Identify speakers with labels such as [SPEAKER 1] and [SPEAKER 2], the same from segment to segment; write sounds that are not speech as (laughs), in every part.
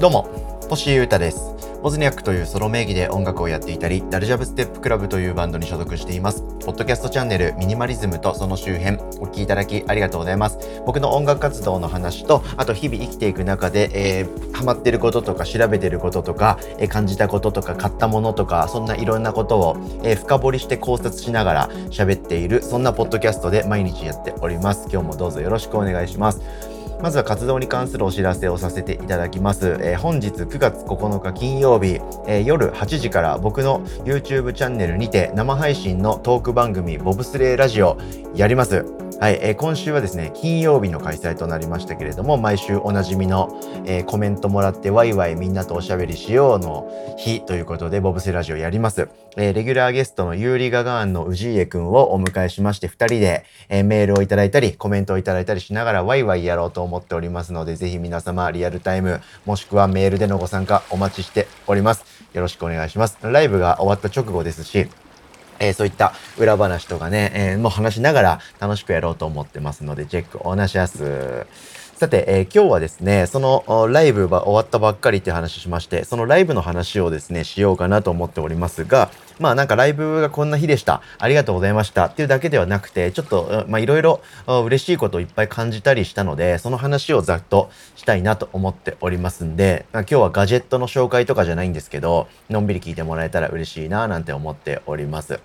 [SPEAKER 1] どうも、星優太です。ボズニャックというソロ名義で音楽をやっていたり、ダルジャブステップクラブというバンドに所属しています。ポッドキャストチャンネルミニマリズムとその周辺、お聴きいただきありがとうございます。僕の音楽活動の話と、あと日々生きていく中で、えー、ハマってることとか調べてることとか、えー、感じたこととか買ったものとか、そんないろんなことを、えー、深掘りして考察しながら喋っている、そんなポッドキャストで毎日やっております。今日もどうぞよろしくお願いします。まずは活動に関するお知らせをさせていただきます。えー、本日9月9日金曜日、えー、夜8時から僕の YouTube チャンネルにて生配信のトーク番組ボブスレーラジオやります。はい、えー、今週はですね、金曜日の開催となりましたけれども、毎週おなじみの、えー、コメントもらってワイワイみんなとおしゃべりしようの日ということで、ボブセラジオやります。えー、レギュラーゲストのユーリガガーンの氏家くんをお迎えしまして、二人で、えー、メールをいただいたり、コメントをいただいたりしながらワイワイやろうと思っておりますので、ぜひ皆様リアルタイム、もしくはメールでのご参加お待ちしております。よろしくお願いします。ライブが終わった直後ですし、えー、そういった裏話とかね、えー、もう話しながら楽しくやろうと思ってますので、チェックお願いします。さて、えー、今日はですね、そのライブが終わったばっかりって話しまして、そのライブの話をですね、しようかなと思っておりますが、まあなんかライブがこんな日でした。ありがとうございましたっていうだけではなくて、ちょっと、まあいろいろ嬉しいことをいっぱい感じたりしたので、その話をざっとしたいなと思っておりますんで、まあ、今日はガジェットの紹介とかじゃないんですけど、のんびり聞いてもらえたら嬉しいななんて思っております。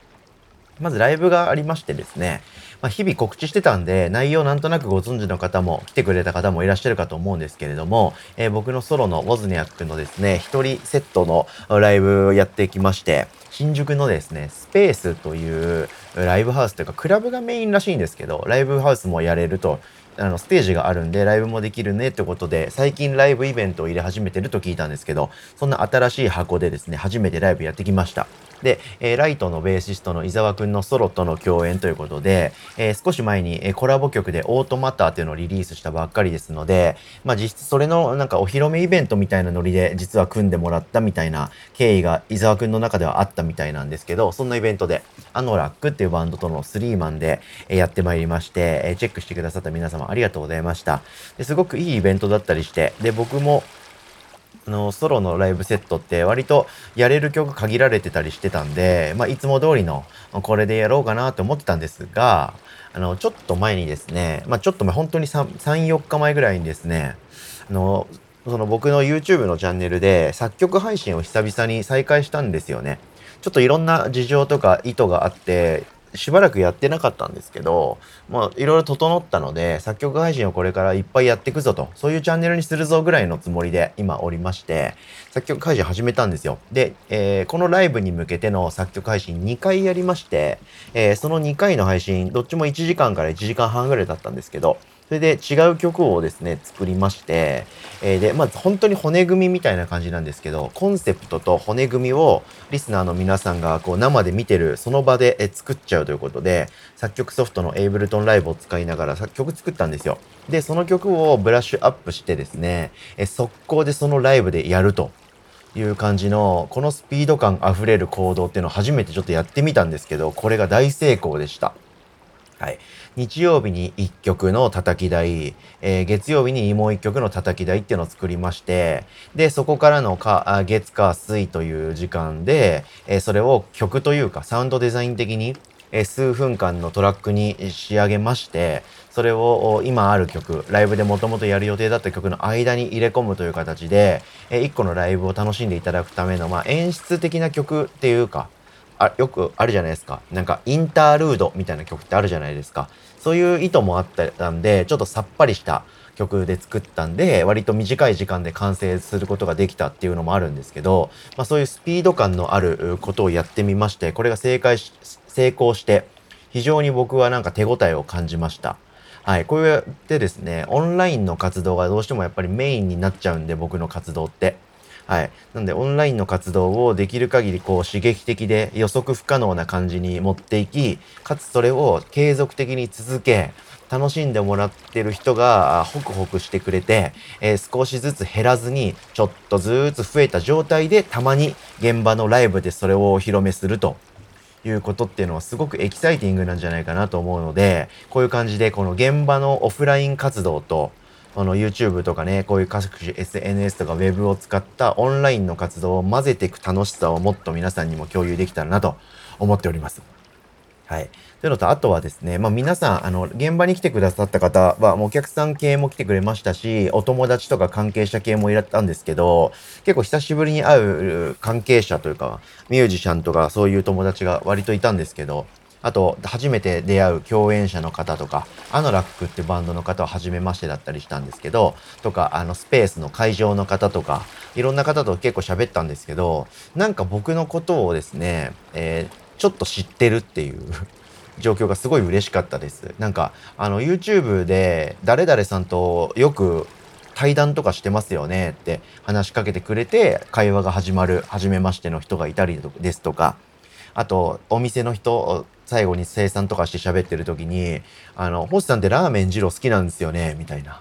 [SPEAKER 1] まずライブがありましてですね、まあ、日々告知してたんで、内容なんとなくご存知の方も、来てくれた方もいらっしゃるかと思うんですけれども、えー、僕のソロのウォズニャックのですね、一人セットのライブをやってきまして、新宿のですね、スペースというライブハウスというか、クラブがメインらしいんですけど、ライブハウスもやれるとあのステージがあるんでライブもできるねってことで最近ライブイベントを入れ始めてると聞いたんですけどそんな新しい箱でですね初めてライブやってきました。で、えー、ライトのベーシストの伊沢くんのソロとの共演ということで、えー、少し前に、えー、コラボ曲でオートマターっていうのをリリースしたばっかりですので、まあ実質それのなんかお披露目イベントみたいなノリで実は組んでもらったみたいな経緯が伊沢くんの中ではあったみたいなんですけど、そんなイベントでアノラックっていうバンドとのスリーマンで、えやってまいりまして、えチェックしてくださった皆様ありがとうございました。ですごくいいイベントだったりして、で、僕もあのソロのライブセットって割とやれる曲限られてたりしてたんで、まあ、いつも通りのこれでやろうかなと思ってたんですが、あの、ちょっと前にですね、まあ、ちょっと前、本当に3、3、4日前ぐらいにですね、あの、その僕の YouTube のチャンネルで作曲配信を久々に再開したんですよね。ちょっといろんな事情とか意図があって、しばらくやってなかったんですけど、まあ、いろいろ整ったので、作曲配信をこれからいっぱいやっていくぞと、そういうチャンネルにするぞぐらいのつもりで今おりまして、作曲配信始めたんですよ。で、えー、このライブに向けての作曲配信2回やりまして、えー、その2回の配信、どっちも1時間から1時間半ぐらいだったんですけど、それで違う曲をですね、作りまして、えー、で、まず本当に骨組みみたいな感じなんですけど、コンセプトと骨組みをリスナーの皆さんがこう生で見てるその場で作っちゃうということで、作曲ソフトのエイブルトンライブを使いながら作曲作ったんですよ。で、その曲をブラッシュアップしてですね、え速攻でそのライブでやると。いう感じのこのスピード感あふれる行動っていうのを初めてちょっとやってみたんですけどこれが大成功でした。はい。日曜日に1曲の叩き台、えー、月曜日にもう1曲の叩き台っていうのを作りまして、で、そこからのか月火水という時間で、えー、それを曲というかサウンドデザイン的に、え、数分間のトラックに仕上げまして、それを今ある曲、ライブでもともとやる予定だった曲の間に入れ込むという形で、え、1個のライブを楽しんでいただくための、まあ、演出的な曲っていうか、あよくあるじゃないですか。なんかインタールードみたいな曲ってあるじゃないですか。そういう意図もあったんで、ちょっとさっぱりした曲で作ったんで、割と短い時間で完成することができたっていうのもあるんですけど、まあそういうスピード感のあることをやってみまして、これが正解し、成功して、非常に僕はなんか手応えを感じました。はい。こうやってですね、オンラインの活動がどうしてもやっぱりメインになっちゃうんで、僕の活動って。はい。なんで、オンラインの活動をできる限りこう刺激的で予測不可能な感じに持っていき、かつそれを継続的に続け、楽しんでもらってる人がホクホクしてくれて、えー、少しずつ減らずにちょっとずつ増えた状態でたまに現場のライブでそれをお披露目するということっていうのはすごくエキサイティングなんじゃないかなと思うのでこういう感じでこの現場のオフライン活動とあの YouTube とかね、こういう各種 SNS とか Web を使ったオンラインの活動を混ぜていく楽しさをもっと皆さんにも共有できたらなと思っております。はい。というのと、あとはですね、まあ皆さん、あの、現場に来てくださった方は、もうお客さん系も来てくれましたし、お友達とか関係者系もいらったんですけど、結構久しぶりに会う関係者というか、ミュージシャンとかそういう友達が割といたんですけど、あと、初めて出会う共演者の方とか、アノラックってバンドの方は初めましてだったりしたんですけど、とか、あの、スペースの会場の方とか、いろんな方と結構喋ったんですけど、なんか僕のことをですね、えー、ちょっと知ってるっていう (laughs) 状況がすごい嬉しかったです。なんか、あの、YouTube で誰々さんとよく対談とかしてますよねって話しかけてくれて会話が始まる初めましての人がいたりですとかあとお店の人最後に生産とかして喋ってる時に、あの、星さんってラーメン二郎好きなんですよね、みたいな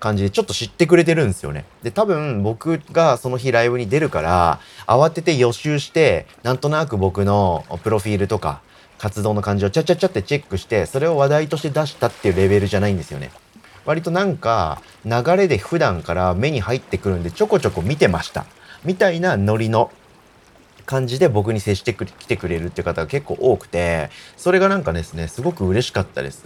[SPEAKER 1] 感じでちょっと知ってくれてるんですよね。で、多分僕がその日ライブに出るから、慌てて予習して、なんとなく僕のプロフィールとか、活動の感じをちゃちゃちゃってチェックして、それを話題として出したっていうレベルじゃないんですよね。割となんか流れで普段から目に入ってくるんでちょこちょこ見てました。みたいなノリの感じで僕に接してきてくれるっていう方が結構多くて、それがなんかですね、すごく嬉しかったです。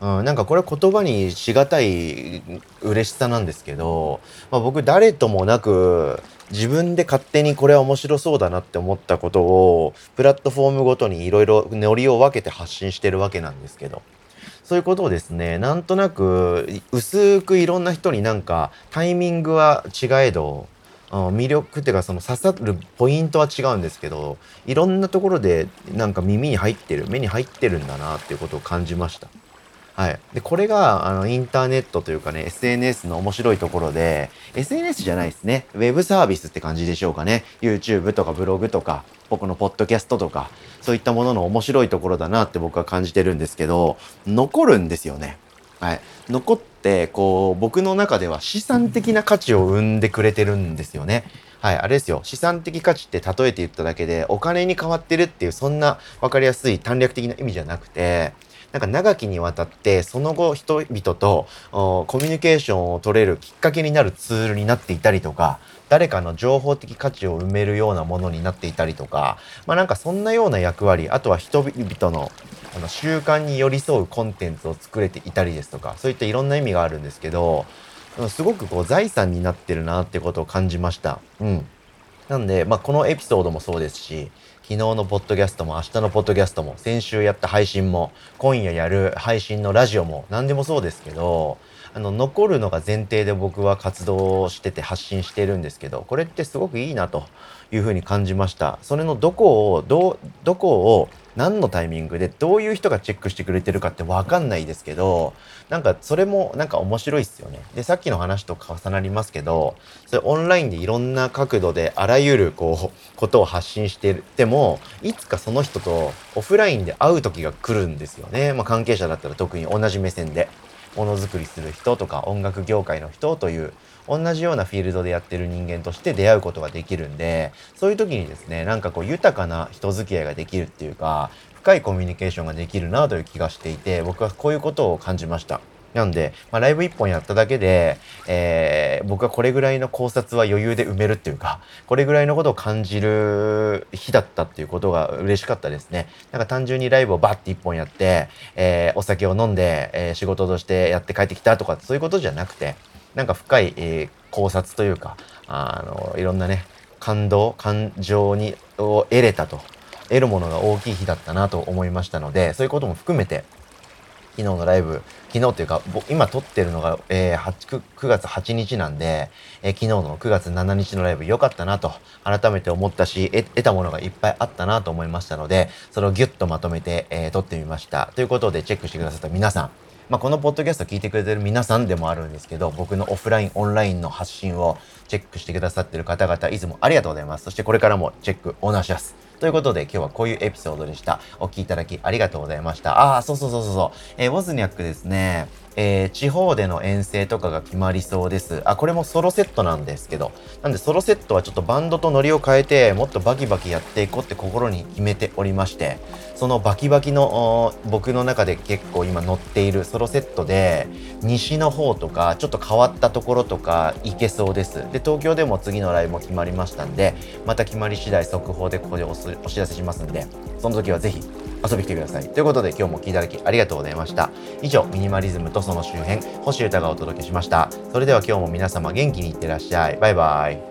[SPEAKER 1] うん、なんかこれは言葉にしがたい嬉しさなんですけど、まあ、僕誰ともなく自分で勝手にこれは面白そうだなって思ったことをプラットフォームごとにいろいろノリを分けて発信してるわけなんですけどそういうことをですねなんとなく薄くいろんな人になんかタイミングは違えど魅力っていうかその刺さるポイントは違うんですけどいろんなところでなんか耳に入ってる目に入ってるんだなっていうことを感じました。はい。で、これが、あの、インターネットというかね、SNS の面白いところで、SNS じゃないですね。ウェブサービスって感じでしょうかね。YouTube とかブログとか、僕のポッドキャストとか、そういったものの面白いところだなって僕は感じてるんですけど、残るんですよね。はい。残って、こう、僕の中では資産的な価値を生んでくれてるんですよね。はい、あれですよ。資産的価値って例えて言っただけで、お金に変わってるっていう、そんな分かりやすい短絡的な意味じゃなくて、なんか長きにわたってその後人々とコミュニケーションを取れるきっかけになるツールになっていたりとか誰かの情報的価値を埋めるようなものになっていたりとかまあなんかそんなような役割あとは人々のあの習慣に寄り添うコンテンツを作れていたりですとかそういったいろんな意味があるんですけどすごくこう財産になってるなってことを感じました。うん。なんで、まあ、このエピソードもそうですし、昨日のポッドキャストも明日のポッドキャストも先週やった配信も今夜やる配信のラジオも何でもそうですけどあの残るのが前提で僕は活動してて発信してるんですけどこれってすごくいいなというふうに感じました。それのどこをどどこを何のタイミングでどういう人がチェックしてくれてるかって分かんないですけどなんかそれもなんか面白いっすよね。でさっきの話と重なりますけどそれオンラインでいろんな角度であらゆるこうことを発信しててもいつかその人とオフラインで会う時が来るんですよね。まあ、関係者だったら特に同じ目線で。ものづくりする人とか音楽業界の人という同じようなフィールドでやってる人間として出会うことができるんでそういう時にですねなんかこう豊かな人付き合いができるっていうか深いコミュニケーションができるなという気がしていて僕はこういうことを感じました。なんで、まあ、ライブ1本やっただけで、えー、僕はこれぐらいの考察は余裕で埋めるっていうか、これぐらいのことを感じる日だったっていうことが嬉しかったですね。なんか単純にライブをバッて1本やって、えー、お酒を飲んで、えー、仕事としてやって帰ってきたとかそういうことじゃなくて、なんか深い、え、考察というか、あの、いろんなね、感動、感情に、を得れたと、得るものが大きい日だったなと思いましたので、そういうことも含めて、昨日のライブ、昨日というか、今撮ってるのが、えー、8 9月8日なんで、えー、昨日の9月7日のライブ良かったなと改めて思ったし、得たものがいっぱいあったなと思いましたので、それをギュッとまとめて、えー、撮ってみました。ということで、チェックしてくださった皆さん、まあ、このポッドキャスト聞いてくれてる皆さんでもあるんですけど、僕のオフライン、オンラインの発信をチェックしてくださってる方々、いつもありがとうございます。そしてこれからもチェックお願いします。ということで今日はこういうエピソードでした。お聞きいただきありがとうございました。ああ、そうそうそうそうそう。えー、ウォズニャックですね。えー、地方での遠征とかが決まりそうです。あ、これもソロセットなんですけど。なんでソロセットはちょっとバンドとノリを変えて、もっとバキバキやっていこうって心に決めておりまして、そのバキバキの僕の中で結構今乗っているソロセットで、西の方とか、ちょっと変わったところとか行けそうです。で、東京でも次のライブも決まりましたんで、また決まり次第速報でここでおお知らせしますんで、その時はぜひ遊び来てください。ということで今日も聞いていただきありがとうございました。以上、ミニマリズムとその周辺、星歌がお届けしました。それでは今日も皆様元気にいってらっしゃい。バイバイ。